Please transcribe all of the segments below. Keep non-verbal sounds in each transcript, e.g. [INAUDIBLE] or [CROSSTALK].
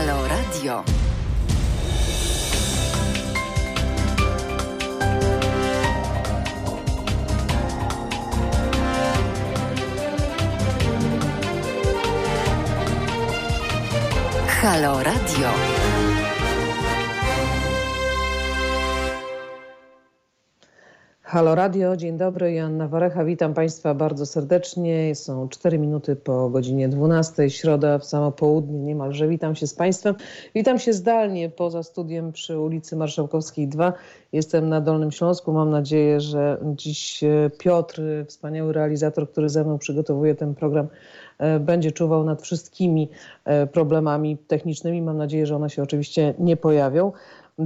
Halo Radio. Halo Radio. Halo Radio, dzień dobry, Joanna Warecha, witam Państwa bardzo serdecznie. Są 4 minuty po godzinie 12, środa w samo południe niemalże. Witam się z Państwem. Witam się zdalnie poza studiem przy ulicy Marszałkowskiej 2. Jestem na Dolnym Śląsku. Mam nadzieję, że dziś e, Piotr, wspaniały realizator, który ze mną przygotowuje ten program, e, będzie czuwał nad wszystkimi e, problemami technicznymi. Mam nadzieję, że one się oczywiście nie pojawią.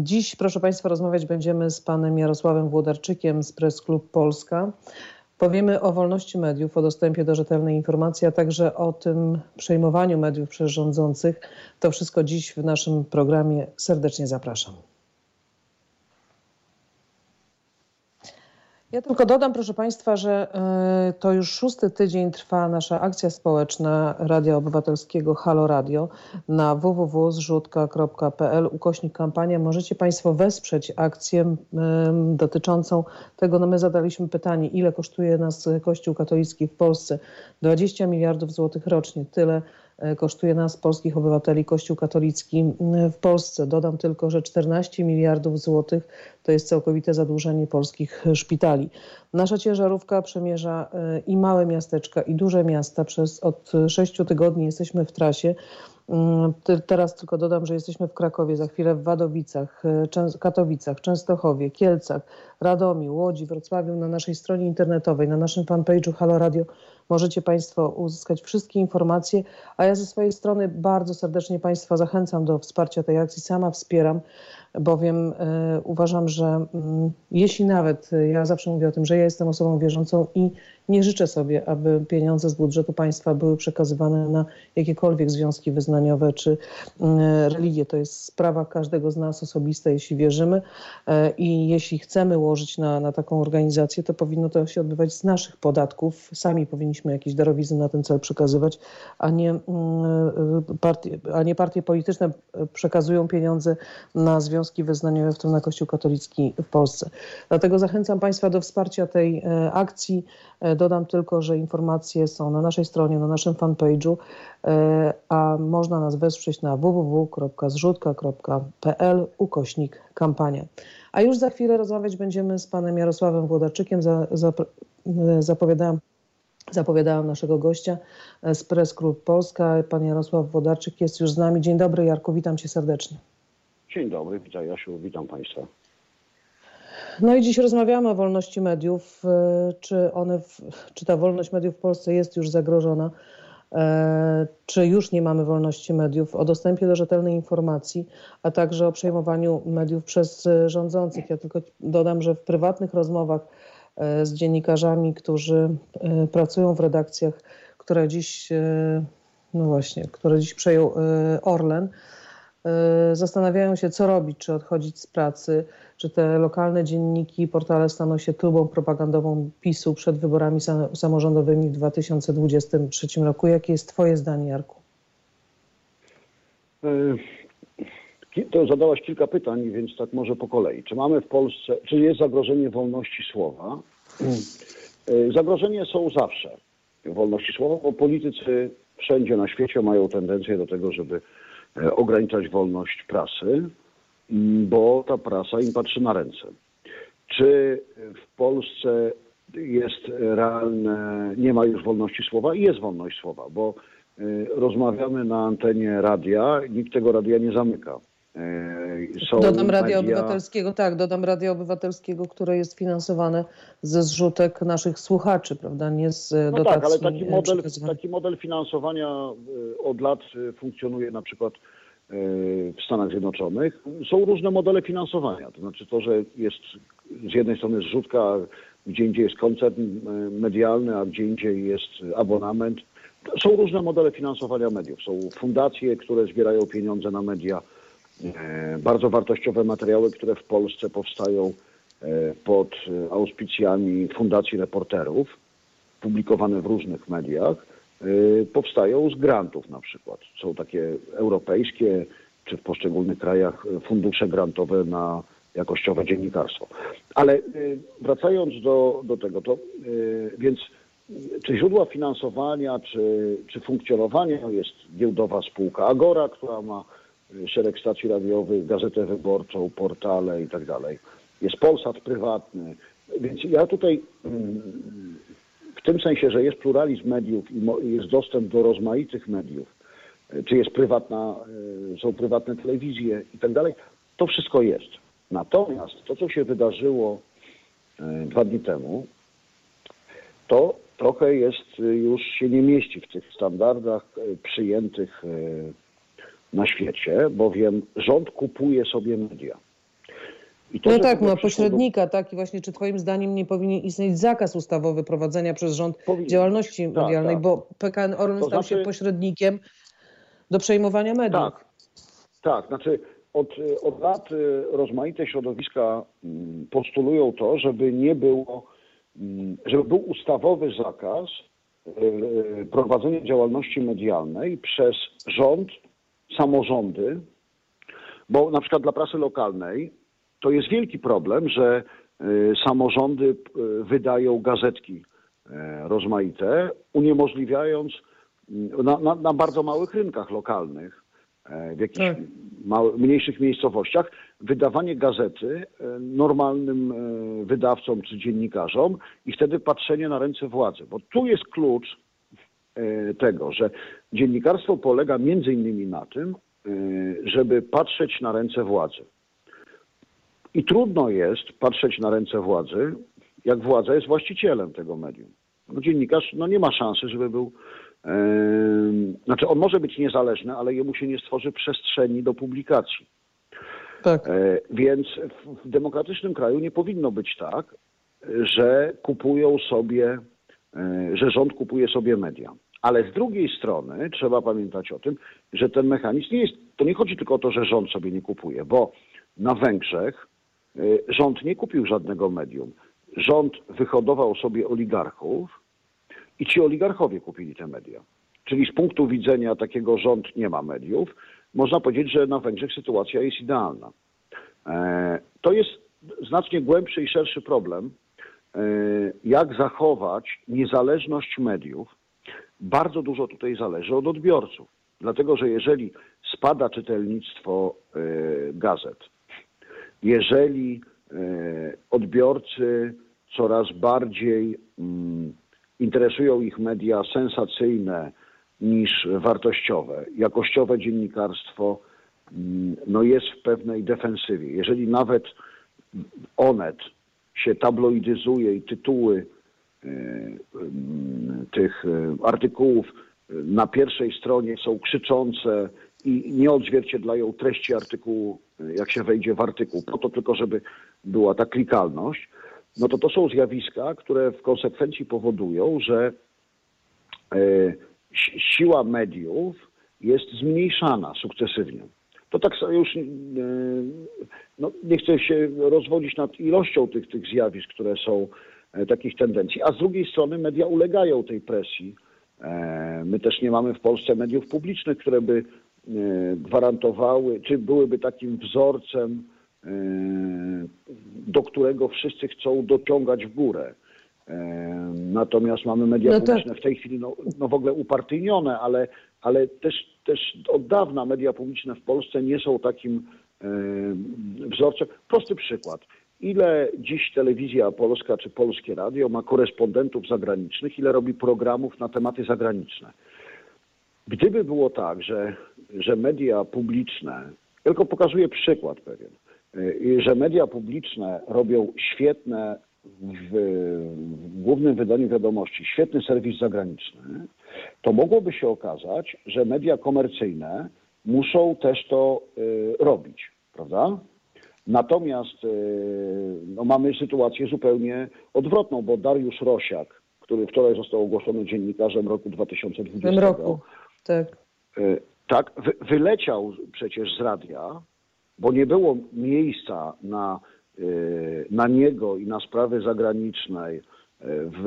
Dziś, proszę Państwa, rozmawiać będziemy z panem Jarosławem Włodarczykiem z Press Club Polska. Powiemy o wolności mediów, o dostępie do rzetelnej informacji, a także o tym przejmowaniu mediów przez rządzących. To wszystko dziś w naszym programie. Serdecznie zapraszam. Ja tylko dodam, proszę Państwa, że e, to już szósty tydzień trwa nasza akcja społeczna Radia Obywatelskiego Halo Radio na www.zrzutka.pl ukośnik kampania. Możecie Państwo wesprzeć akcję dotyczącą tego, no my zadaliśmy pytanie, ile kosztuje nas Kościół katolicki w Polsce? 20 miliardów złotych rocznie, tyle kosztuje nas, polskich obywateli, Kościół katolicki w Polsce. Dodam tylko, że 14 miliardów złotych to jest całkowite zadłużenie polskich szpitali. Nasza ciężarówka przemierza e, i małe miasteczka, i duże miasta. Przez od 6 tygodni jesteśmy w trasie. Teraz tylko dodam, że jesteśmy w Krakowie, za chwilę w Wadowicach, e, Katowicach, Częstochowie, Kielcach, Radomiu, Łodzi, Wrocławiu. Na naszej stronie internetowej, na naszym fanpage'u Halo Radio możecie Państwo uzyskać wszystkie informacje, a ja ze swojej strony bardzo serdecznie Państwa zachęcam do wsparcia tej akcji. Sama wspieram bowiem y, uważam, że y, jeśli nawet, y, ja zawsze mówię o tym, że ja jestem osobą wierzącą i nie życzę sobie, aby pieniądze z budżetu państwa były przekazywane na jakiekolwiek związki wyznaniowe czy religie. To jest sprawa każdego z nas osobista, jeśli wierzymy i jeśli chcemy łożyć na, na taką organizację, to powinno to się odbywać z naszych podatków. Sami powinniśmy jakieś darowizny na ten cel przekazywać, a nie partie, a nie partie polityczne przekazują pieniądze na związki wyznaniowe, w tym na Kościół katolicki w Polsce. Dlatego zachęcam Państwa do wsparcia tej e, akcji. E, dodam tylko, że informacje są na naszej stronie, na naszym fanpage'u, e, a można nas wesprzeć na www.zrzutka.pl ukośnik kampania. A już za chwilę rozmawiać będziemy z panem Jarosławem Włodarczykiem. Za, zapowiadałam Zapowiadałam naszego gościa z Press Club Polska. Pan Jarosław Wodarczyk jest już z nami. Dzień dobry Jarku, witam cię serdecznie. Dzień dobry, witam Jasiu, witam Państwa. No i dziś rozmawiamy o wolności mediów. E, czy, one, czy ta wolność mediów w Polsce jest już zagrożona? E, czy już nie mamy wolności mediów? O dostępie do rzetelnej informacji, a także o przejmowaniu mediów przez rządzących. Ja tylko dodam, że w prywatnych rozmowach e, z dziennikarzami, którzy pracują w redakcjach, które dziś, no właśnie, które dziś przejął Orlen, E, zastanawiają się, co robić, czy odchodzić z pracy, czy te lokalne dzienniki i portale staną się tubą propagandową PiSu przed wyborami samorządowymi w 2023 roku. Jakie jest Twoje zdanie, Jarku? E, to zadałaś kilka pytań, więc tak może po kolei. Czy mamy w Polsce, czy jest zagrożenie wolności słowa? E, zagrożenie są zawsze wolności słowa, bo politycy wszędzie na świecie mają tendencję do tego, żeby ograniczać wolność prasy, bo ta prasa im patrzy na ręce. Czy w Polsce jest realne, nie ma już wolności słowa? Jest wolność słowa, bo e, rozmawiamy na antenie radia, nikt tego radia nie zamyka. E, są dodam Radia media... Obywatelskiego, tak, dodam Radia Obywatelskiego, które jest finansowane ze zrzutek naszych słuchaczy, prawda, nie z no dotacji. tak, ale taki model, taki model finansowania od lat funkcjonuje na przykład w Stanach Zjednoczonych. Są różne modele finansowania. To znaczy to, że jest z jednej strony zrzutka, gdzie indziej jest koncert medialny, a gdzie indziej jest abonament. Są różne modele finansowania mediów. Są fundacje, które zbierają pieniądze na media. E, bardzo wartościowe materiały, które w Polsce powstają e, pod auspicjami Fundacji Reporterów, publikowane w różnych mediach. Powstają z grantów na przykład. Są takie europejskie, czy w poszczególnych krajach e, fundusze grantowe na jakościowe dziennikarstwo. Ale wracając do, do tego, to więc czy źródła finansowania, czy, czy funkcjonowania jest giełdowa spółka Agora, która ma szereg stacji radiowych, gazetę wyborczą, portale i tak dalej. Jest Polsat prywatny. Więc ja tutaj mm, w tym sensie, że jest pluralizm mediów i jest dostęp do rozmaitych mediów, czy jest prywatna, y, są prywatne telewizje i tak dalej, to wszystko jest. Natomiast to, co się wydarzyło y, dwa dni temu, to trochę jest, y, już się nie mieści w tych standardach przyjętych na świecie, bowiem rząd kupuje sobie media. I to, No tak, ma do- pośrednika, tak? I właśnie czy twoim zdaniem nie powinien istnieć zakaz ustawowy prowadzenia przez rząd Powinien. działalności Tak, medialnej, tak. bo PKN Orlen To stał się znaczy- pośrednikiem do przejmowania mediów. Tak, tak. Znaczy od, od lat y, rozmaite środowiska mm, postulują to, żeby nie było, mm, żeby był ustawowy zakaz y, y, prowadzenia działalności medialnej przez rząd, samorządy, bo na przykład dla prasy lokalnej to jest wielki problem, że y, samorządy y, wydają gazetki y, rozmaite, uniemożliwiając na, na, na bardzo małych rynkach lokalnych, y, w jakichś Tak. mały, mniejszych miejscowościach, wydawanie gazety y, normalnym y, wydawcom czy dziennikarzom i wtedy patrzenie na ręce władzy. Bo tu jest klucz tego, że dziennikarstwo polega między innymi na tym, y, żeby patrzeć na ręce władzy. I trudno jest patrzeć na ręce władzy, jak władza jest właścicielem tego medium. No, dziennikarz no, nie ma szansy, żeby był. em, znaczy, on może być niezależny, ale jemu się nie stworzy przestrzeni do publikacji. Tak. E, Więc w- demokratycznym kraju nie powinno być tak, że kupują sobie, e, że rząd kupuje sobie media. Ale z drugiej strony trzeba pamiętać o tym, że ten mechanizm nie jest, to nie chodzi tylko o to, że rząd sobie nie kupuje, bo na Węgrzech e, rząd nie kupił żadnego medium. Rząd wyhodował sobie oligarchów i ci oligarchowie kupili te media. Czyli z punktu widzenia takiego rząd nie ma mediów, można powiedzieć, że na Węgrzech sytuacja jest idealna. E, To jest znacznie głębszy i szerszy problem, e, jak zachować niezależność mediów. Bardzo dużo tutaj zależy od odbiorców. Dlatego, że jeżeli spada czytelnictwo e, gazet, jeżeli e, odbiorcy coraz bardziej mm, interesują ich media sensacyjne niż wartościowe, jakościowe dziennikarstwo mm, no jest w pewnej defensywie. Jeżeli nawet Onet się tabloidyzuje i tytuły tych e, artykułów na pierwszej stronie są krzyczące i nie odzwierciedlają treści artykułu, jak się wejdzie w artykuł, po to tylko, żeby była ta klikalność, no to to są zjawiska, które w konsekwencji powodują, że si- siła mediów jest zmniejszana sukcesywnie. To tak sobie już no, nie chcę się rozwodzić nad ilością tych, tych zjawisk, które są takich tendencji, a z drugiej strony media ulegają tej presji. E, My też nie mamy w Polsce mediów publicznych, które by e, gwarantowały, czy byłyby takim wzorcem, e, do którego wszyscy chcą dociągać w górę. E, Natomiast mamy media No tak. publiczne w tej chwili no, no w ogóle upartyjnione, ale, ale też, też od dawna media publiczne w Polsce nie są takim e, wzorcem. Prosty przykład. Ile dziś telewizja polska czy polskie radio ma korespondentów zagranicznych, ile robi programów na tematy zagraniczne? Gdyby było tak, że, że media publiczne, tylko pokazuję przykład pewien, y, że media publiczne robią świetne w, w głównym wydaniu wiadomości, świetny serwis zagraniczny, to mogłoby się okazać, że media komercyjne muszą też to y, robić, prawda? Natomiast y, no, mamy sytuację zupełnie odwrotną, bo Dariusz Rosiak, który wczoraj został ogłoszony dziennikarzem roku W 2020, tym roku. Tak. y, tak, wy, wyleciał przecież z radia, bo nie było miejsca na, y, na niego i na sprawy zagranicznej w,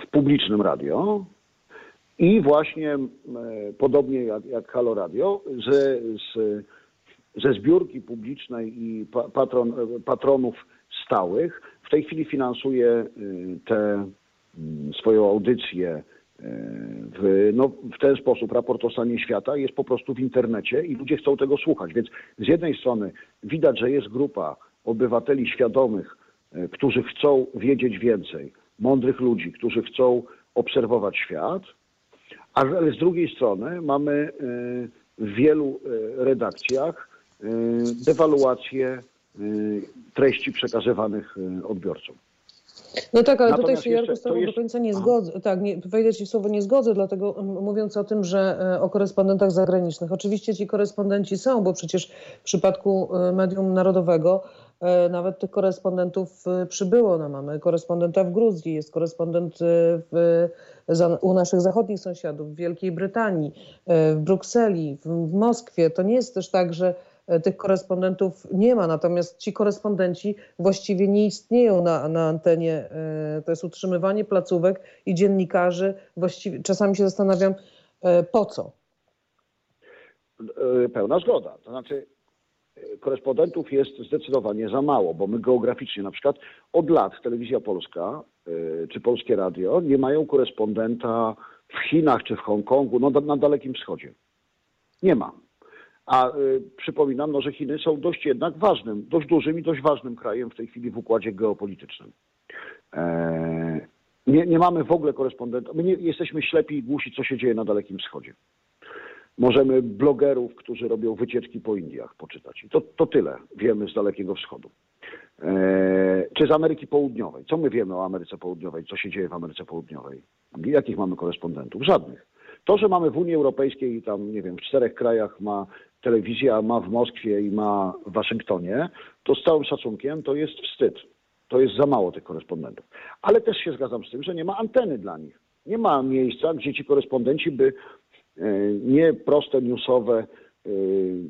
w publicznym radio. I właśnie podobnie jak, jak Halo Radio, że z, ze zbiórki publicznej i patron, patronów stałych w tej chwili finansuje te mm, swoją audycję w, no, w ten sposób raport o stanie świata jest po prostu w internecie i ludzie chcą tego słuchać. Więc z jednej strony widać, że jest grupa obywateli świadomych, e, którzy chcą wiedzieć więcej, mądrych ludzi, którzy chcą obserwować świat, ale z drugiej strony mamy w wielu redakcjach dewaluację treści przekazywanych odbiorcom. No tak, ale Natomiast tutaj się Jarku z tobą jest... do końca nie zgodzę. Tak, nie, wejdę ci w słowo nie zgodzę, dlatego mówiąc o tym, że e, o korespondentach zagranicznych. Oczywiście ci korespondenci są, bo przecież w przypadku e, medium narodowego e, nawet tych korespondentów przybyło. No, mamy korespondenta w Gruzji, jest korespondent w, u naszych zachodnich sąsiadów, w Wielkiej Brytanii, w Brukseli, w, w Moskwie. To nie jest też tak, że tych korespondentów nie ma, natomiast ci korespondenci właściwie nie istnieją na, na antenie. E, to jest utrzymywanie placówek i dziennikarzy. Właściwie czasami się zastanawiam, e, po co? Pełna zgoda. To znaczy, korespondentów jest zdecydowanie za mało, bo my geograficznie na przykład od lat Telewizja Polska czy Polskie Radio nie mają korespondenta w Chinach czy w Hongkongu, no na Dalekim Wschodzie. Nie ma. A y, przypominam, no, że Chiny są dość jednak ważnym, dość dużym i dość ważnym krajem w tej chwili w układzie geopolitycznym. E, nie, nie mamy w ogóle korespondentów. My nie, jesteśmy ślepi i głusi, co się dzieje na Dalekim Wschodzie. Możemy blogerów, którzy robią wycieczki po Indiach, poczytać. I to, to tyle wiemy z Dalekiego Wschodu. E, czy z Ameryki Południowej? Co my wiemy o Ameryce Południowej? Co się dzieje w Ameryce Południowej? Jakich mamy korespondentów? Żadnych. To, że mamy w Unii Europejskiej, tam nie wiem, w czterech krajach ma telewizja ma w Moskwie i ma w Waszyngtonie, to z całym szacunkiem to jest wstyd. To jest za mało tych korespondentów. Ale też się zgadzam z tym, że nie ma anteny dla nich. Nie ma miejsca, gdzie ci korespondenci by e, nie proste newsowe, e,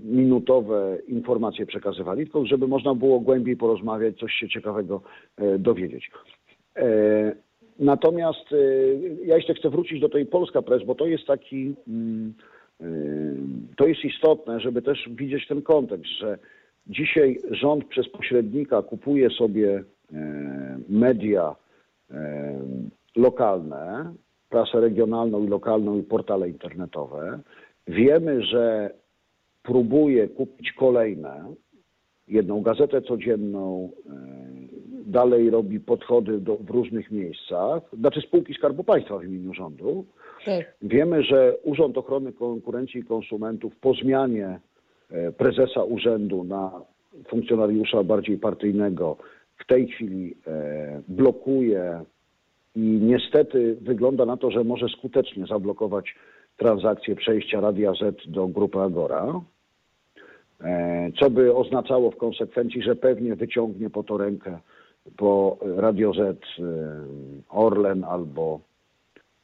minutowe informacje przekazywali, tylko żeby można było głębiej porozmawiać, coś się ciekawego e, dowiedzieć. Natomiast ja jeszcze chcę wrócić do tej Polska Press, bo to jest taki mm, to jest istotne, żeby też widzieć ten kontekst, że dzisiaj rząd przez pośrednika kupuje sobie media lokalne, prasę regionalną i lokalną i portale internetowe. Wiemy, że próbuje kupić kolejne, jedną gazetę codzienną, dalej robi podchody do, w różnych miejscach, znaczy spółki Skarbu Państwa w imieniu rządu. Tak. Wiemy, że Urząd Ochrony Konkurencji i Konsumentów po zmianie e, prezesa urzędu na funkcjonariusza bardziej partyjnego w tej chwili e, blokuje i niestety wygląda na to, że może skutecznie zablokować transakcję przejścia Radia Z do grupy Agora, e, co by oznaczało w konsekwencji, że pewnie wyciągnie po to rękę po Radio Z Orlen albo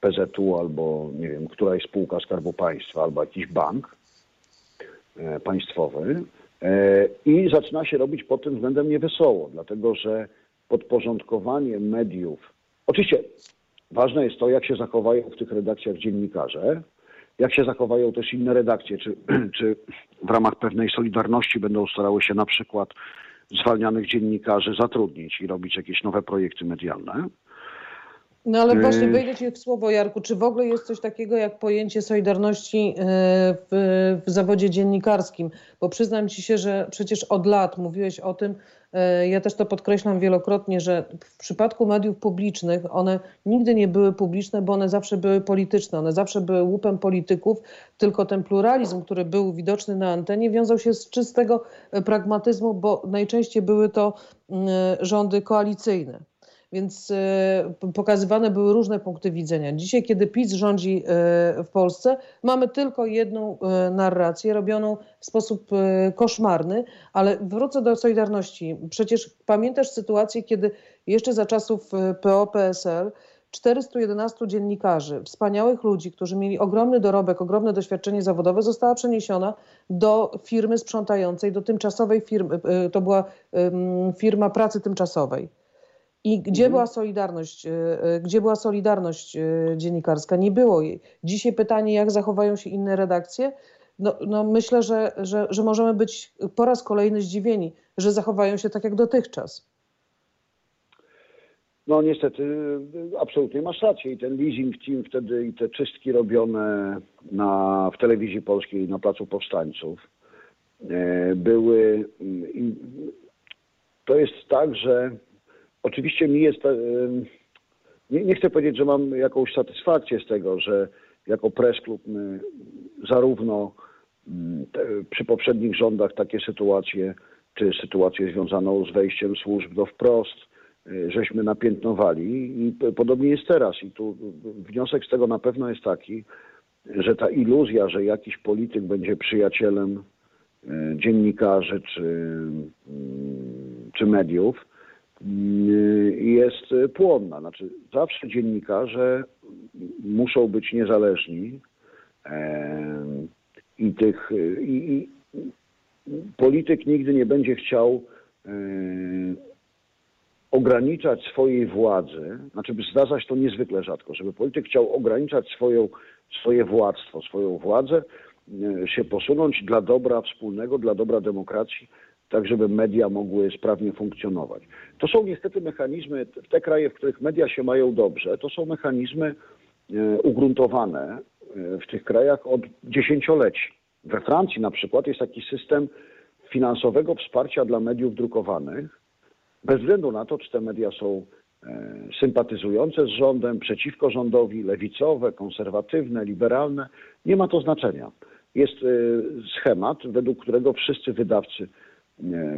PZU albo nie wiem, któraś spółka Skarbu Państwa albo jakiś bank e, państwowy. E, i zaczyna się robić pod tym względem niewesoło, dlatego że podporządkowanie mediów, oczywiście ważne jest to, jak się zachowają w tych redakcjach dziennikarze, jak się zachowają też inne redakcje, czy, [CLEARS THROAT] czy w ramach pewnej solidarności będą starały się na przykład zwalnianych dziennikarzy zatrudnić i robić jakieś nowe projekty medialne. No ale właśnie yy. wejdę Ci w słowo, Jarku. Czy w ogóle jest coś takiego jak pojęcie solidarności yy, w, w zawodzie dziennikarskim? Bo przyznam Ci się, że przecież od lat mówiłeś o tym, yy, ja też to podkreślam wielokrotnie, że w przypadku mediów publicznych one nigdy nie były publiczne, bo one zawsze były polityczne, one zawsze były łupem polityków, tylko ten pluralizm, który był widoczny na antenie, wiązał się z czystego pragmatyzmu, bo najczęściej były to rządy koalicyjne więc e, pokazywane były różne punkty widzenia. Dzisiaj, kiedy PiS rządzi e, w Polsce, mamy tylko jedną e, narrację robioną w sposób koszmarny, ale wrócę do Solidarności. Przecież pamiętasz sytuację, kiedy jeszcze za czasów PO-PSL 411 dziennikarzy, wspaniałych ludzi, którzy mieli ogromny dorobek, ogromne doświadczenie zawodowe, została przeniesiona do firmy sprzątającej, do tymczasowej firmy. To była firma pracy tymczasowej. I gdzie mhm. była solidarność, gdzie była solidarność dziennikarska? Nie było jej. Dzisiaj pytanie, jak zachowają się inne redakcje? No, no myślę, że, że, że możemy być po raz kolejny zdziwieni, że zachowają się tak jak dotychczas. No niestety, absolutnie masz rację. I ten leasing team wtedy i te czystki robione na, w telewizji polskiej na Placu Powstańców e, były... To jest tak, że oczywiście mi jest... E, nie, nie chcę powiedzieć, że mam jakąś satysfakcję z tego, że jako press klub my zarówno te, przy poprzednich rządach takie sytuacje, czy sytuację związaną z wejściem służb do wprost, Y, żeśmy napiętnowali i podobnie jest teraz. I tu wniosek z tego na pewno jest taki, że ta iluzja, że jakiś polityk będzie przyjacielem y, dziennikarzy czy, y, czy mediów, jest płonna. Znaczy, zawsze dziennikarze muszą być niezależni i tych i, i polityk nigdy nie będzie chciał ograniczać swojej władzy, znaczy zdarza się to niezwykle rzadko, żeby polityk chciał ograniczać swoją, swoje władztwo, swoją władzę, e, się posunąć dla dobra wspólnego, dla dobra demokracji, tak żeby media mogły sprawnie funkcjonować. To są niestety mechanizmy, te kraje, w których media się mają dobrze, to są mechanizmy e, ugruntowane e, w tych krajach od dziesięcioleci. We Francji na przykład jest taki system finansowego wsparcia dla mediów drukowanych, bez względu na to, czy te media są e, sympatyzujące z rządem, przeciwko rządowi, lewicowe, konserwatywne, liberalne, nie ma to znaczenia. Jest schemat, według którego wszyscy wydawcy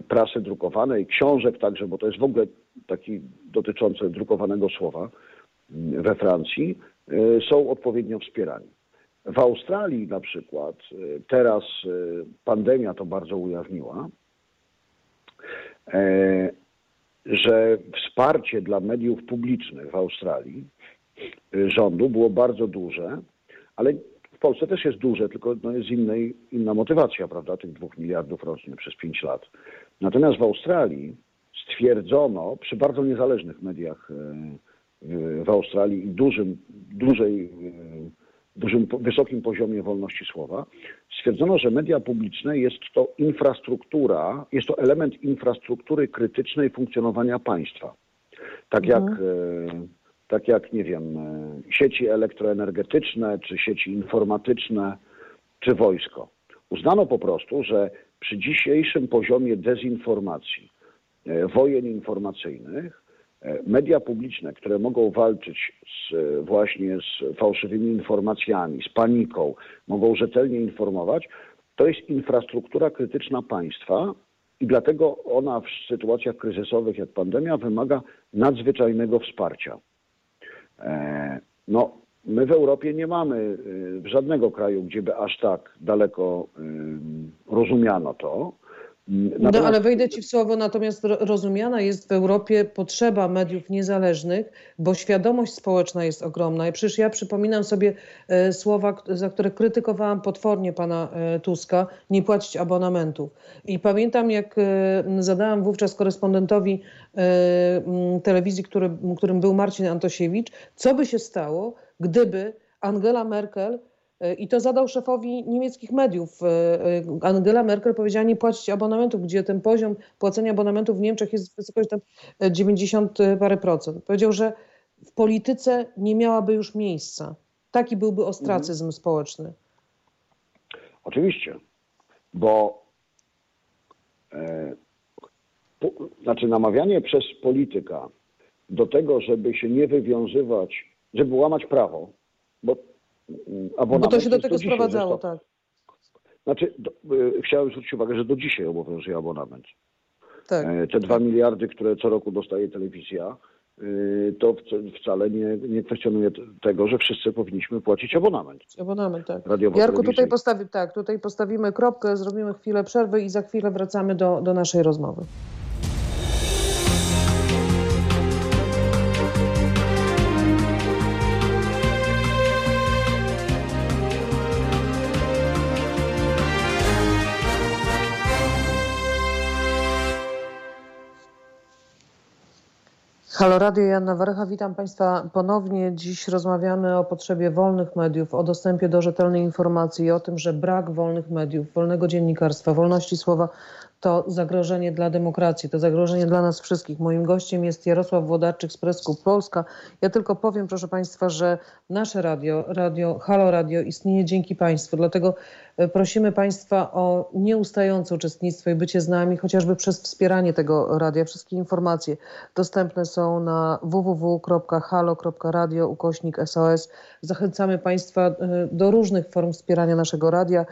prasy drukowanej, książek także, bo to jest w ogóle taki dotyczący drukowanego słowa we Francji, są odpowiednio wspierani. W Australii na przykład, teraz pandemia to bardzo ujawniła, że wsparcie dla mediów publicznych w Australii rządu było bardzo duże, ale Polsce też jest duże, tylko no jest innej, inna motywacja, prawda, tych dwóch miliardów rocznie przez pięć lat. Natomiast w Australii stwierdzono przy bardzo niezależnych mediach y, w Australii i dużym, dużej y, dużym, wysokim poziomie wolności słowa, stwierdzono, że media publiczne jest to infrastruktura, jest to element infrastruktury krytycznej funkcjonowania państwa. Tak jak, mhm. Tak jak, nie wiem, e, sieci elektroenergetyczne, czy sieci informatyczne, czy wojsko. Uznano po prostu, że przy dzisiejszym poziomie dezinformacji, e, wojen informacyjnych, E, media publiczne, które mogą walczyć z, właśnie z fałszywymi informacjami, z paniką, mogą rzetelnie informować, to jest infrastruktura krytyczna państwa i dlatego ona w sytuacjach kryzysowych jak pandemia wymaga nadzwyczajnego wsparcia. E, no, my w Europie nie mamy w żadnego kraju, gdzie by aż tak daleko rozumiano to. Natomiast... No ale wejdę ci w słowo, natomiast rozumiana jest w Europie potrzeba mediów niezależnych, bo świadomość społeczna jest ogromna. I przecież ja przypominam sobie e, słowa, za które krytykowałam potwornie pana e, Tuska, nie płacić abonamentów. I pamiętam, jak e, zadałam wówczas korespondentowi telewizji, który, którym był Marcin Antosiewicz, co by się stało, gdyby Angela Merkel i to zadał szefowi niemieckich mediów. E, e, Angela Merkel powiedziała nie płacić abonamentów, gdzie ten poziom płacenia abonamentów w Niemczech jest wysokość tam 90 parę procent. Powiedział, że w polityce nie miałaby już miejsca. Taki byłby ostracyzm mhm. społeczny. Oczywiście, bo e, po, znaczy namawianie przez polityka do tego, żeby się nie wywiązywać, żeby łamać prawo, bo abonament. Bo to się do tego sprowadzało, tak. Znaczy, do, y, chciałem zwrócić uwagę, że do dzisiaj obowiązuje abonament. Tak. E, te dwa miliardy, które co roku dostaje telewizja, y, to wcale nie, nie kwestionuje tego, że wszyscy powinniśmy płacić abonament. Abonament, tak. Jarku, tutaj, postawi, tak, tutaj postawimy kropkę, zrobimy chwilę przerwy i za chwilę wracamy do, do naszej rozmowy. Halo Radio Janna witam Państwa ponownie. Dziś rozmawiamy o potrzebie wolnych mediów, o dostępie do rzetelnej informacji i o tym, że brak wolnych mediów, wolnego dziennikarstwa, wolności słowa to zagrożenie dla demokracji, to zagrożenie dla nas wszystkich. Moim gościem jest Jarosław Włodarczyk z Press Club Polska. Ja tylko powiem, proszę Państwa, że nasze radio, radio Halo Radio istnieje dzięki Państwu, dlatego e, prosimy Państwa o nieustające uczestnictwo i bycie z nami, chociażby przez wspieranie tego radia. Wszystkie informacje dostępne są na www.halo.radio ukośnik SOS. Zachęcamy Państwa e, do różnych form wspierania naszego radia.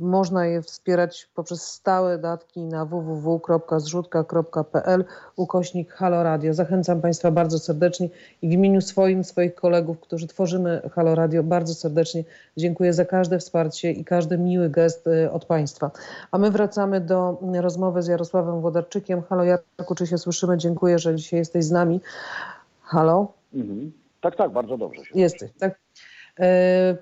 Można je wspierać poprzez stałe na www.zrzutka.pl ukośnik Halo Radio. Zachęcam Państwa bardzo serdecznie i w imieniu swoim, swoich kolegów, którzy tworzymy Halo Radio, bardzo serdecznie dziękuję za każde wsparcie i każdy miły gest e, od Państwa. A my wracamy do rozmowy z Jarosławem Włodarczykiem. Halo Jarku, czy się słyszymy? Dziękuję, że dzisiaj jesteś z nami. Halo? Mhm. Tak, tak, bardzo dobrze. Się Jesteś, tak? E,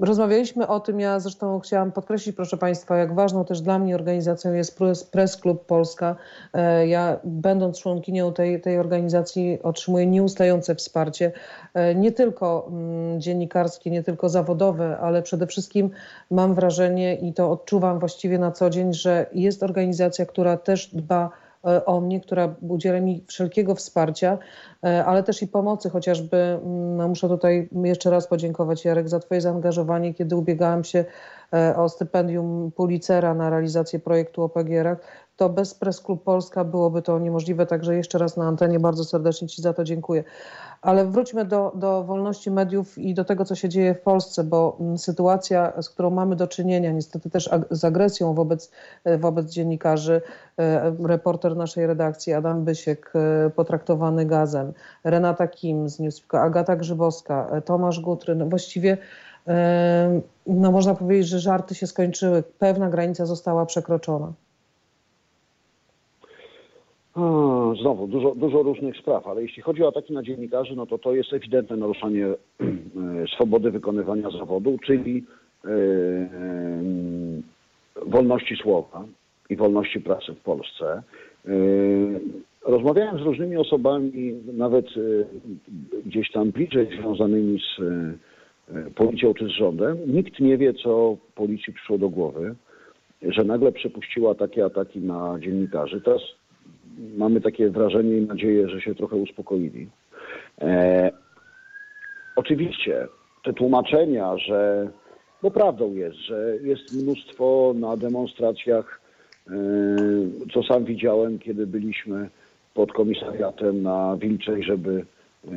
Rozmawialiśmy o tym, ja zresztą chciałam podkreślić, proszę Państwa, jak ważną też dla mnie organizacją jest Press Club Polska. E, ja, będąc członkinią tej, tej organizacji, otrzymuję nieustające wsparcie, e, nie tylko mm, dziennikarskie, nie tylko zawodowe, ale przede wszystkim mam wrażenie i to odczuwam właściwie na co dzień, że jest organizacja, która też dba E, o mnie, która udziela mi wszelkiego wsparcia, e, ale też i pomocy, chociażby mm, no muszę tutaj jeszcze raz podziękować Jarek za Twoje zaangażowanie, kiedy ubiegałam się e, o stypendium Pulicera na realizację projektu o PGR-ach, to bez Press Club Polska byłoby to niemożliwe, także jeszcze raz na antenie bardzo serdecznie Ci za to dziękuję. Ale wróćmy do, do wolności mediów i do tego, co się dzieje w Polsce, bo mm, sytuacja, z którą mamy do czynienia, niestety też z agresją wobec, e, wobec dziennikarzy, e, reporter naszej redakcji Adam Bysiek e, potraktowany gazem, Renata Kim z Newsweeka, Agata Grzybowska, Tomasz Gutryn, właściwie no można powiedzieć, że żarty się skończyły, pewna granica została przekroczona. Znowu, dużo, dużo różnych spraw, ale jeśli chodzi o ataki na dziennikarzy, no to to jest ewidentne naruszanie e, swobody wykonywania zawodu, czyli e, wolności słowa i wolności prasy w Polsce. E, rozmawiałem z różnymi osobami, nawet gdzieś tam bliżej związanymi z policją czy z rządem. Nikt nie wie, co policji przyszło do głowy, że nagle przepuściła takie ataki na dziennikarzy. Teraz mamy takie wrażenie i nadzieję, że się trochę uspokoili. E, oczywiście te tłumaczenia, że bo prawdą jest, że jest mnóstwo na demonstracjach, e, co sam widziałem, kiedy byliśmy pod komisariatem na Wilczej, żeby e,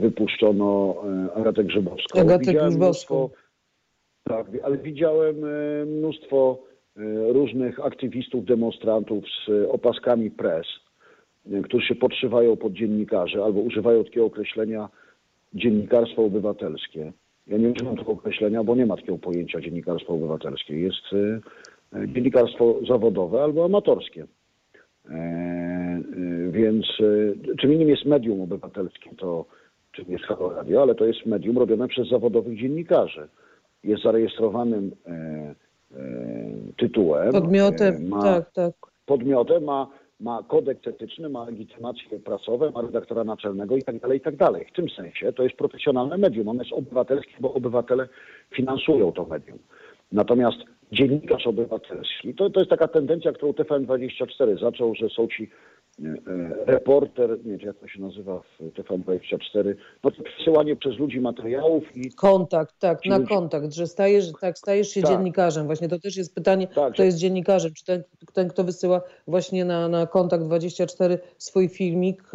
wypuszczono e, Agatę Grzybowską. Agatę Grzybowską. Tak, ale widziałem mnóstwo E, różnych aktywistów, demonstrantów z opaskami pres, e, którzy się podszywają pod dziennikarzy albo używają takiego określenia dziennikarstwo obywatelskie. Ja nie używam tego określenia, bo nie ma takiego pojęcia dziennikarstwo obywatelskie. Jest e, dziennikarstwo zawodowe albo amatorskie. Więc czym innym jest medium obywatelskie, to czym jest Halo Radio, ale to jest medium robione przez zawodowych dziennikarzy. Jest zarejestrowanym E, tytułem. Podmiotem, e, ma, tak, tak. Podmiotem ma, ma kodeks etyczny, ma legitymacje prasowe, ma redaktora naczelnego i tak dalej, i tak dalej. W tym sensie to jest profesjonalne medium. Ono jest obywatelskie, bo obywatele finansują to medium. Natomiast dziennikarz obywatelski, to, to jest taka tendencja, którą TVN24 zaczął, że są ci E, reporter, nie wiem jak to się nazywa w TVN24, no to przesyłanie przez ludzi materiałów i... Kontakt, tak, na kontakt, że stajesz, tak, stajesz się tak. dziennikarzem. Właśnie to też jest pytanie, tak, kto że... jest dziennikarzem. Czy ten, ten, kto wysyła właśnie na, na kontakt 24 swój filmik e,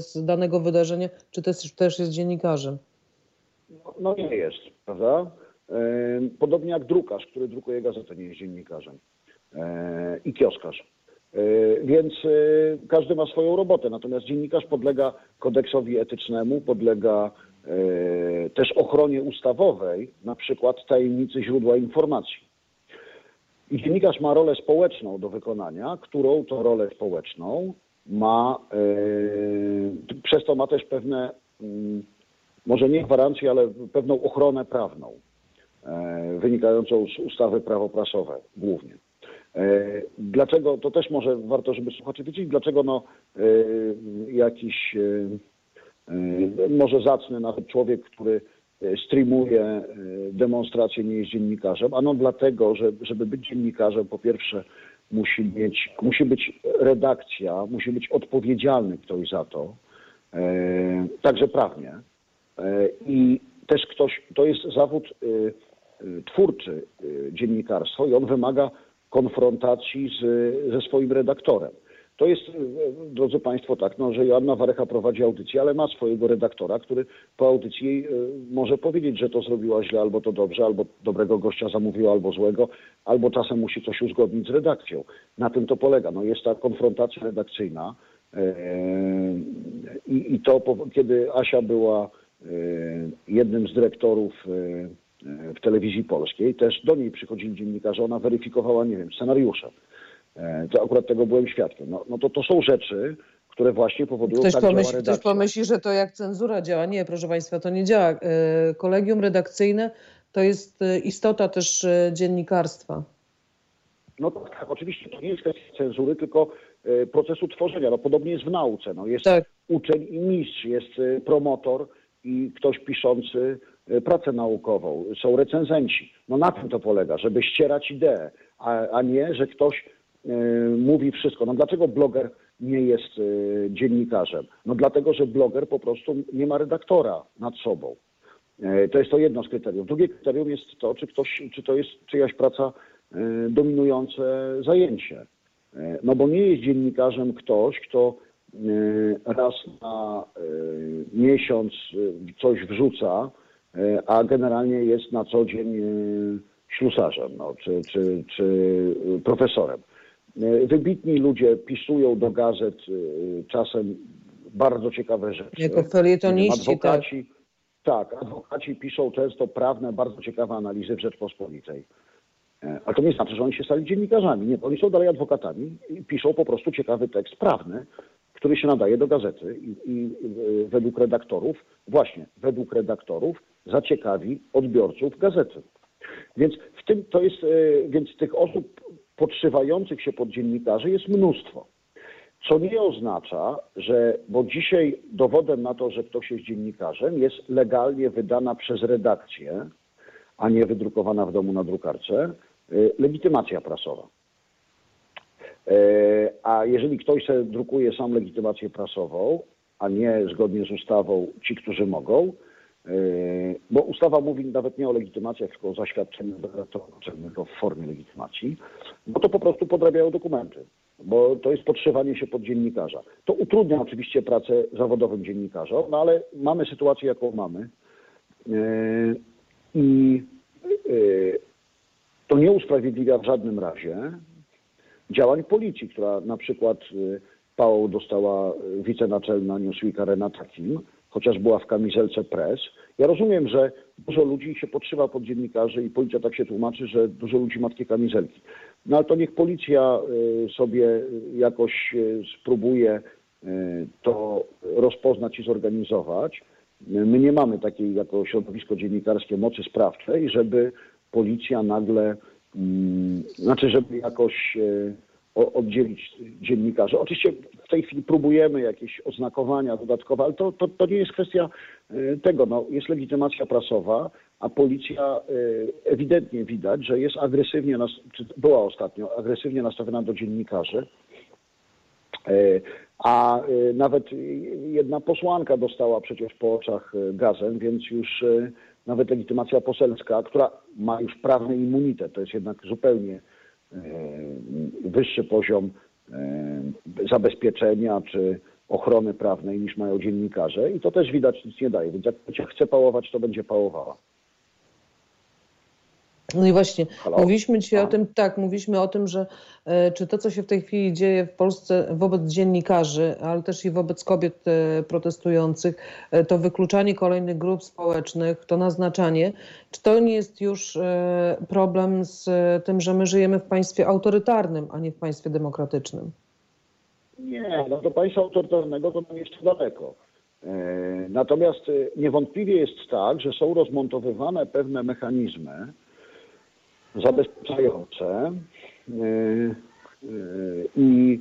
z danego wydarzenia, czy też, też jest dziennikarzem? No, no nie jest, prawda? E, podobnie jak drukarz, który drukuje gazetę, nie jest dziennikarzem. I kioskarz. E, więc e, każdy ma swoją robotę, natomiast dziennikarz podlega kodeksowi etycznemu, podlega e, też ochronie ustawowej, na przykład tajemnicy źródła informacji. I dziennikarz ma rolę społeczną do wykonania, którą to rolę społeczną ma, przez to ma też pewne, mm, może nie gwarancje, ale pewną ochronę prawną, wynikającą z ustawy prawo prasowe głównie. E, Dlaczego, to też może warto, żeby słuchacze wiedzieli, dlaczego no, e, jakiś e, może zacny nawet człowiek, który streamuje demonstracje, nie jest dziennikarzem. Ano dlatego, że żeby być dziennikarzem, po pierwsze musi mieć, musi być redakcja, musi być odpowiedzialny ktoś za to, także prawnie. I też ktoś, to jest zawód twórczy dziennikarstwo i on wymaga konfrontacji z, ze swoim redaktorem. To jest, e, drodzy Państwo, tak, no, że Joanna Warecha prowadzi audycję, ale ma swojego redaktora, który po audycji e, może powiedzieć, że to zrobiła źle, albo to dobrze, albo dobrego gościa zamówiła, albo złego, albo czasem musi coś uzgodnić z redakcją. Na tym to polega. No, jest ta konfrontacja redakcyjna e, i, i to, kiedy Asia była jednym z dyrektorów w telewizji polskiej, też do niej przychodzili dziennikarze, ona weryfikowała, nie wiem, scenariusze. E, To akurat tego byłem świadkiem. No, no to, to są rzeczy, które właśnie powodują, Ktoś tak pomyśli, ktoś pomyśli, że to jak cenzura działa. Nie, proszę Państwa, to nie działa. E, Kolegium redakcyjne to jest e, istota też dziennikarstwa. No tak, tak, oczywiście to nie jest kwestia cenzury, tylko procesu tworzenia. No, podobnie jest w nauce. No, jest Tak. uczeń i mistrz, jest promotor i ktoś piszący pracę naukową, są recenzenci. No na tym to polega, żeby ścierać ideę, a, a nie, że ktoś e, mówi wszystko. No dlaczego bloger nie jest e, dziennikarzem? No dlatego, że bloger po prostu nie ma redaktora nad sobą. To jest to jedno z kryteriów. Drugie kryterium jest to, czy, ktoś, czy to jest czyjaś praca dominujące zajęcie. No bo nie jest dziennikarzem ktoś, kto raz na miesiąc coś wrzuca, a generalnie jest na co dzień e, ślusarzem no, czy, czy, czy e, profesorem. E, Wybitni ludzie pisują do gazet e, czasem bardzo ciekawe rzeczy. Jako felietoniści, wiem, adwokaci, tak. adwokaci piszą często prawne, bardzo ciekawe analizy w Rzeczpospolitej. E, Ale to nie znaczy, że oni się stali dziennikarzami. Nie, oni są dalej adwokatami i piszą po prostu ciekawy tekst prawny, który się nadaje do gazety i, i e, według redaktorów, właśnie według redaktorów, zaciekawi odbiorców gazety. Więc w tym to jest, e, więc tych osób podszywających się pod dziennikarzy jest mnóstwo. Co nie oznacza, że, bo dzisiaj dowodem na to, że ktoś jest dziennikarzem, jest legalnie wydana przez redakcję, a nie wydrukowana w domu na drukarce, y, legitymacja prasowa. E, A jeżeli ktoś drukuje sam legitymację prasową, a nie zgodnie z ustawą ci, którzy mogą, e, bo ustawa mówi nawet nie o legitymacjach, tylko o zaświadczeniu doradczo-uczelnego w formie legitymacji, no to po prostu podrabiają dokumenty, bo to jest podszywanie się pod dziennikarza. To utrudnia oczywiście pracę zawodowym dziennikarzom, no ale mamy sytuację, jaką mamy. E, I e, to nie usprawiedliwia w żadnym razie działań policji, która na przykład pałą dostała wicenaczelna Newsweeka Renata Kim, chociaż była w kamizelce press. Ja rozumiem, że dużo ludzi się podszywa pod dziennikarzy i policja tak się tłumaczy, że dużo ludzi ma takie kamizelki. No ale to niech policja y, sobie y, jakoś y, spróbuje to rozpoznać i zorganizować. My nie mamy takiej jako środowisko dziennikarskie mocy sprawczej, żeby policja nagle, mm, znaczy żeby jakoś oddzielić dziennikarzy. Oczywiście w tej chwili próbujemy jakieś oznakowania dodatkowe, ale to, to, to nie jest kwestia e, tego. No, jest legitymacja prasowa, a policja e, ewidentnie widać, że jest agresywnie, była ostatnio agresywnie nastawiona do dziennikarzy. E, A nawet jedna posłanka dostała przecież po oczach gazem, więc już nawet legitymacja poselska, która ma już prawny immunitet, to jest jednak zupełnie wyższy poziom e, zabezpieczenia czy ochrony prawnej niż mają dziennikarze i to też widać nic nie daje. Więc jak chce pałować, to będzie pałowała. No i właśnie, Halo? mówiliśmy dzisiaj o tym, tak, mówiliśmy o tym, że e, czy to, co się w tej chwili dzieje w Polsce wobec dziennikarzy, ale też i wobec kobiet e, protestujących, e, to wykluczanie kolejnych grup społecznych, to naznaczanie, czy to nie jest już problem z tym, że my żyjemy w państwie autorytarnym, a nie w państwie demokratycznym? Nie, no do państwa autorytarnego to nam jeszcze daleko. Natomiast niewątpliwie jest tak, że są rozmontowywane pewne mechanizmy zabezpieczające i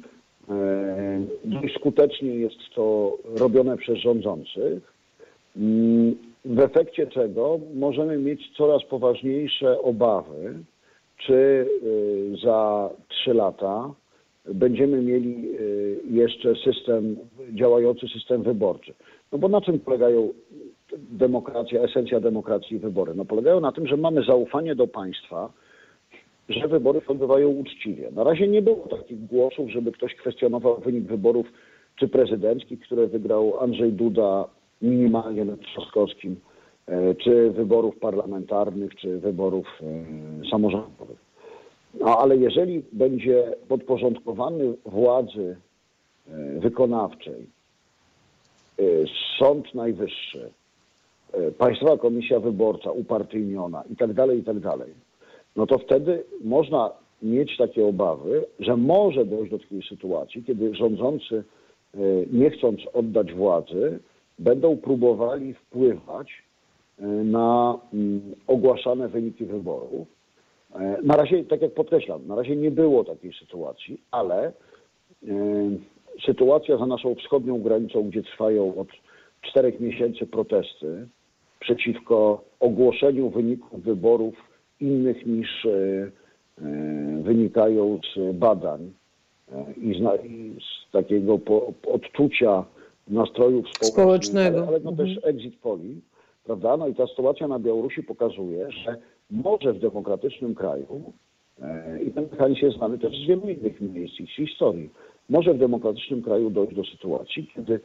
dość skutecznie jest to robione przez rządzących, w efekcie czego możemy mieć coraz poważniejsze obawy, czy za trzy lata będziemy mieli jeszcze system, działający system wyborczy. No bo na czym polegają demokracja, esencja demokracji i wybory? No polegają na tym, że mamy zaufanie do państwa, że wybory odbywają uczciwie. Na razie nie było takich głosów, żeby ktoś kwestionował wynik wyborów czy prezydenckich, które wygrał Andrzej Duda minimalnie nad Trzaskowskim, e, czy wyborów parlamentarnych, czy wyborów e, samorządowych. No ale jeżeli będzie podporządkowany władzy e, wykonawczej Sąd Najwyższy, Państwowa Komisja Wyborcza upartyjniona i tak dalej, i tak dalej, no to wtedy można mieć takie obawy, że może dojść do takiej sytuacji, kiedy rządzący, e, nie chcąc oddać władzy, będą próbowali wpływać e, na mm, ogłaszane wyniki wyborów. E, na razie, tak jak podkreślam, na razie nie było takiej sytuacji, ale sytuacja za naszą wschodnią granicą, gdzie trwają od czterech miesięcy protesty przeciwko ogłoszeniu wyników wyborów innych niż e, e, wynikają z badań e, i z, takiego odczucia nastrojów społecznych, społecznego, ale, ale no też mhm. exit poli, prawda? No i ta sytuacja na Białorusi pokazuje, że może w demokratycznym kraju, i ten mechanizm jest znany też z wielu innych miejsc i z historii, może w demokratycznym kraju dojść do sytuacji, kiedy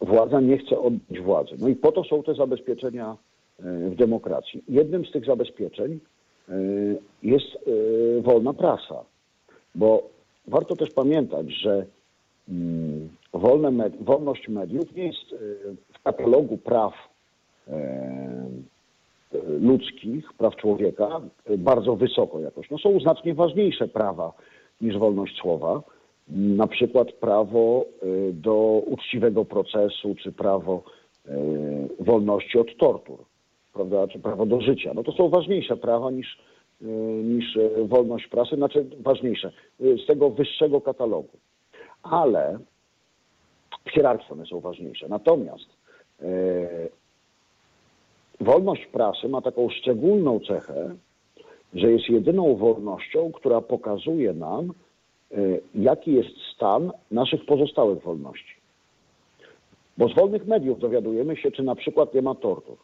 władza nie chce oddać władzy. No i po to są te zabezpieczenia w demokracji. Jednym z tych zabezpieczeń e, jest e, wolna prasa, bo warto też pamiętać, że mm, wolne med wolność mediów nie jest e, w katalogu praw ludzkich, praw człowieka bardzo wysoko jakoś. No są znacznie ważniejsze prawa niż wolność słowa, na przykład prawo do uczciwego procesu, czy prawo wolności od tortur prawda, czy prawo do życia. No to są ważniejsze prawa niż, e, niż e, wolność prasy, znaczy ważniejsze, e, z tego wyższego katalogu. Ale w hierarchii one są ważniejsze. Natomiast wolność prasy ma taką szczególną cechę, że jest jedyną wolnością, która pokazuje nam, jaki jest stan naszych pozostałych wolności. Bo z wolnych mediów dowiadujemy się, czy na przykład nie ma tortur.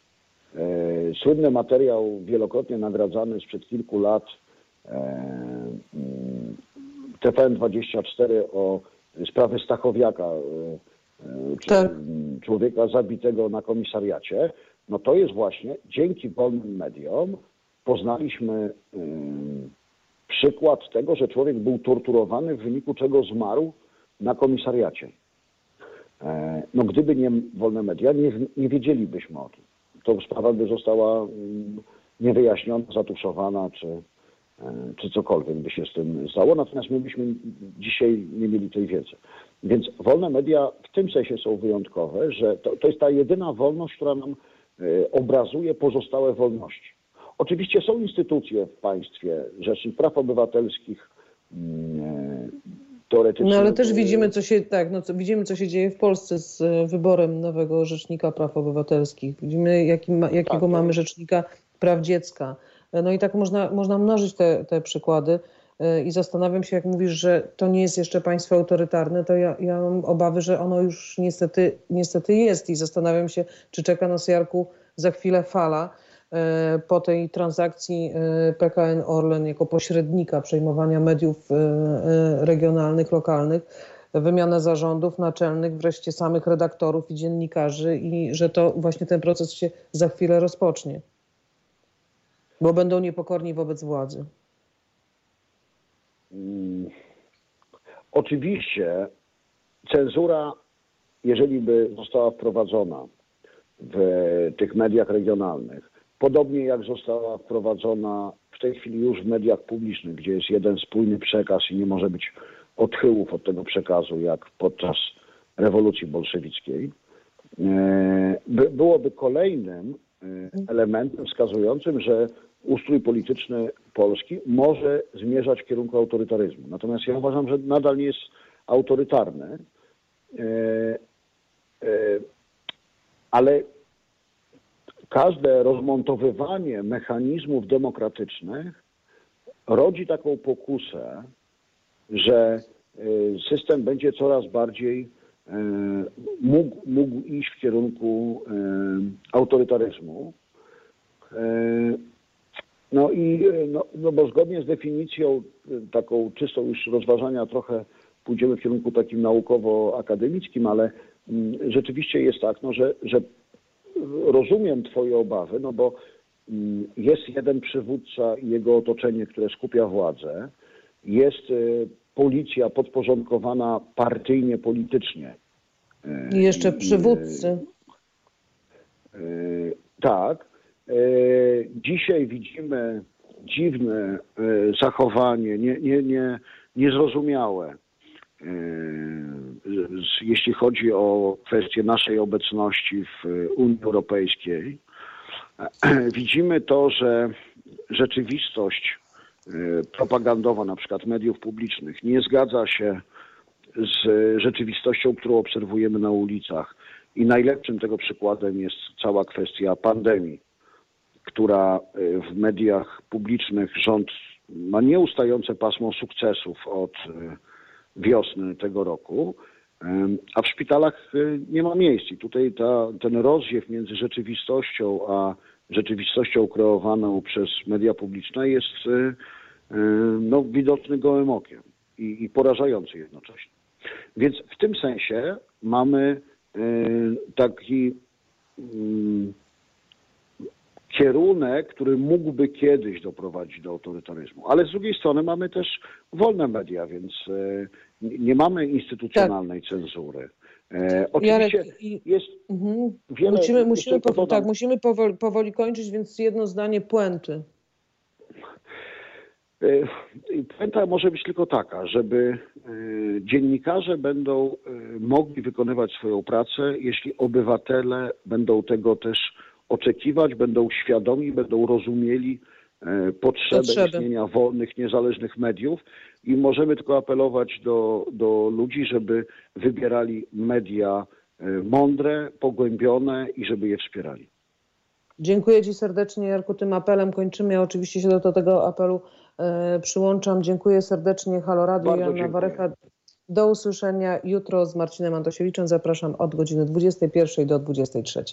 E, słynny materiał, wielokrotnie nagradzany sprzed kilku lat, e, mm, TVN24 o sprawie Stachowiaka, e, tak. człowieka zabitego na komisariacie, no to jest właśnie dzięki wolnym mediom poznaliśmy przykład tego, że człowiek był torturowany, w wyniku czego zmarł na komisariacie. No gdyby nie wolne media, nie, nie wiedzielibyśmy o tym to sprawa by została mm, niewyjaśniona, zatuszowana, czy, e, czy cokolwiek by się z tym stało. Natomiast my byśmy dzisiaj nie mieli tej wiedzy. Więc wolne media w tym sensie są wyjątkowe, że to, to jest ta jedyna wolność, która nam e, obrazuje pozostałe wolności. Oczywiście są instytucje w państwie, Rzecznik Praw Obywatelskich, mm, e, teoretycznie. No ale też widzimy, co się, tak, no, co, widzimy, co się dzieje w Polsce z e, wyborem nowego Rzecznika Praw Obywatelskich. Widzimy, jaki ma, jakiego tak, mamy Rzecznika Praw Dziecka. E, no i tak można, można mnożyć te, te przykłady. E, I zastanawiam się, jak mówisz, że to nie jest jeszcze państwo autorytarne, to ja, ja mam obawy, że ono już niestety, niestety jest. I zastanawiam się, czy czeka nas Jarku za chwilę fala po tej transakcji e, PKN Orlen jako pośrednika przejmowania mediów e, regionalnych, lokalnych, wymianę zarządów naczelnych, wreszcie samych redaktorów i dziennikarzy i że to właśnie ten proces się za chwilę rozpocznie. Bo będą niepokorni wobec władzy. Hmm. Oczywiście cenzura, jeżeli by została wprowadzona w tych mediach regionalnych, Podobnie jak została wprowadzona w tej chwili już w mediach publicznych, gdzie jest jeden spójny przekaz i nie może być odchyłów od tego przekazu, jak podczas rewolucji bolszewickiej, e, byłoby kolejnym elementem wskazującym, że ustrój polityczny Polski może zmierzać w kierunku autorytaryzmu. Natomiast ja uważam, że nadal nie jest autorytarny, e, e, ale każde rozmontowywanie mechanizmów demokratycznych rodzi taką pokusę, że y, system będzie coraz bardziej y, mógł, mógł iść w kierunku y, autorytaryzmu. No i no, no bo zgodnie z definicją taką czystą już rozważania trochę pójdziemy w kierunku takim naukowo-akademickim, ale mm, rzeczywiście jest tak, no, że, że rozumiem Twoje obawy, no bo mm, jest jeden przywódca i jego otoczenie, które skupia władzę, jest y, policja podporządkowana partyjnie, politycznie. I jeszcze I- przywódcy. y, Tak. Dzisiaj widzimy dziwne zachowanie, nie, nie, nie, niezrozumiałe, jeśli chodzi o kwestię naszej obecności w y, Unii Europejskiej. [CLEARS THROAT] Widzimy to, że rzeczywistość y, propagandowa, na przykład mediów publicznych, nie zgadza się z rzeczywistością, którą obserwujemy na ulicach. I najlepszym tego przykładem jest cała kwestia pandemii, która y, w mediach publicznych rząd ma nieustające pasmo sukcesów od y, wiosny tego roku, a w szpitalach y, nie ma miejsc. I tutaj ta, ten rozdziew między rzeczywistością a rzeczywistością kreowaną przez media publiczne jest y, y, no, widoczny gołym okiem i, i porażający jednocześnie. Więc w tym sensie mamy taki mm, kierunek, który mógłby kiedyś doprowadzić do autorytaryzmu. Ale z drugiej strony mamy też wolne media, więc nie- mamy instytucjonalnej cenzury. E, oczywiście Jarek, jest Mhm. wiele... Musimy, musimy, tylko po, dodam- tak, musimy powoli, powoli kończyć, więc jedno zdanie puenty. E, Puenta może być tylko taka, żeby e, dziennikarze będą e, mogli wykonywać swoją pracę, jeśli obywatele będą tego też oczekiwać, będą świadomi, będą rozumieli potrzebę Potrzeby. istnienia wolnych, niezależnych mediów i możemy tylko apelować do, do ludzi, żeby wybierali media e, mądre, pogłębione i żeby je wspierali. Dziękuję Ci serdecznie, Jarku. Tym apelem kończymy. Ja oczywiście się do tego apelu e, przyłączam. Dziękuję serdecznie. Halo Radio, Joanna. Warecha. Do usłyszenia jutro z Marcinem Antosiewiczem. Zapraszam od godziny 21 do 23.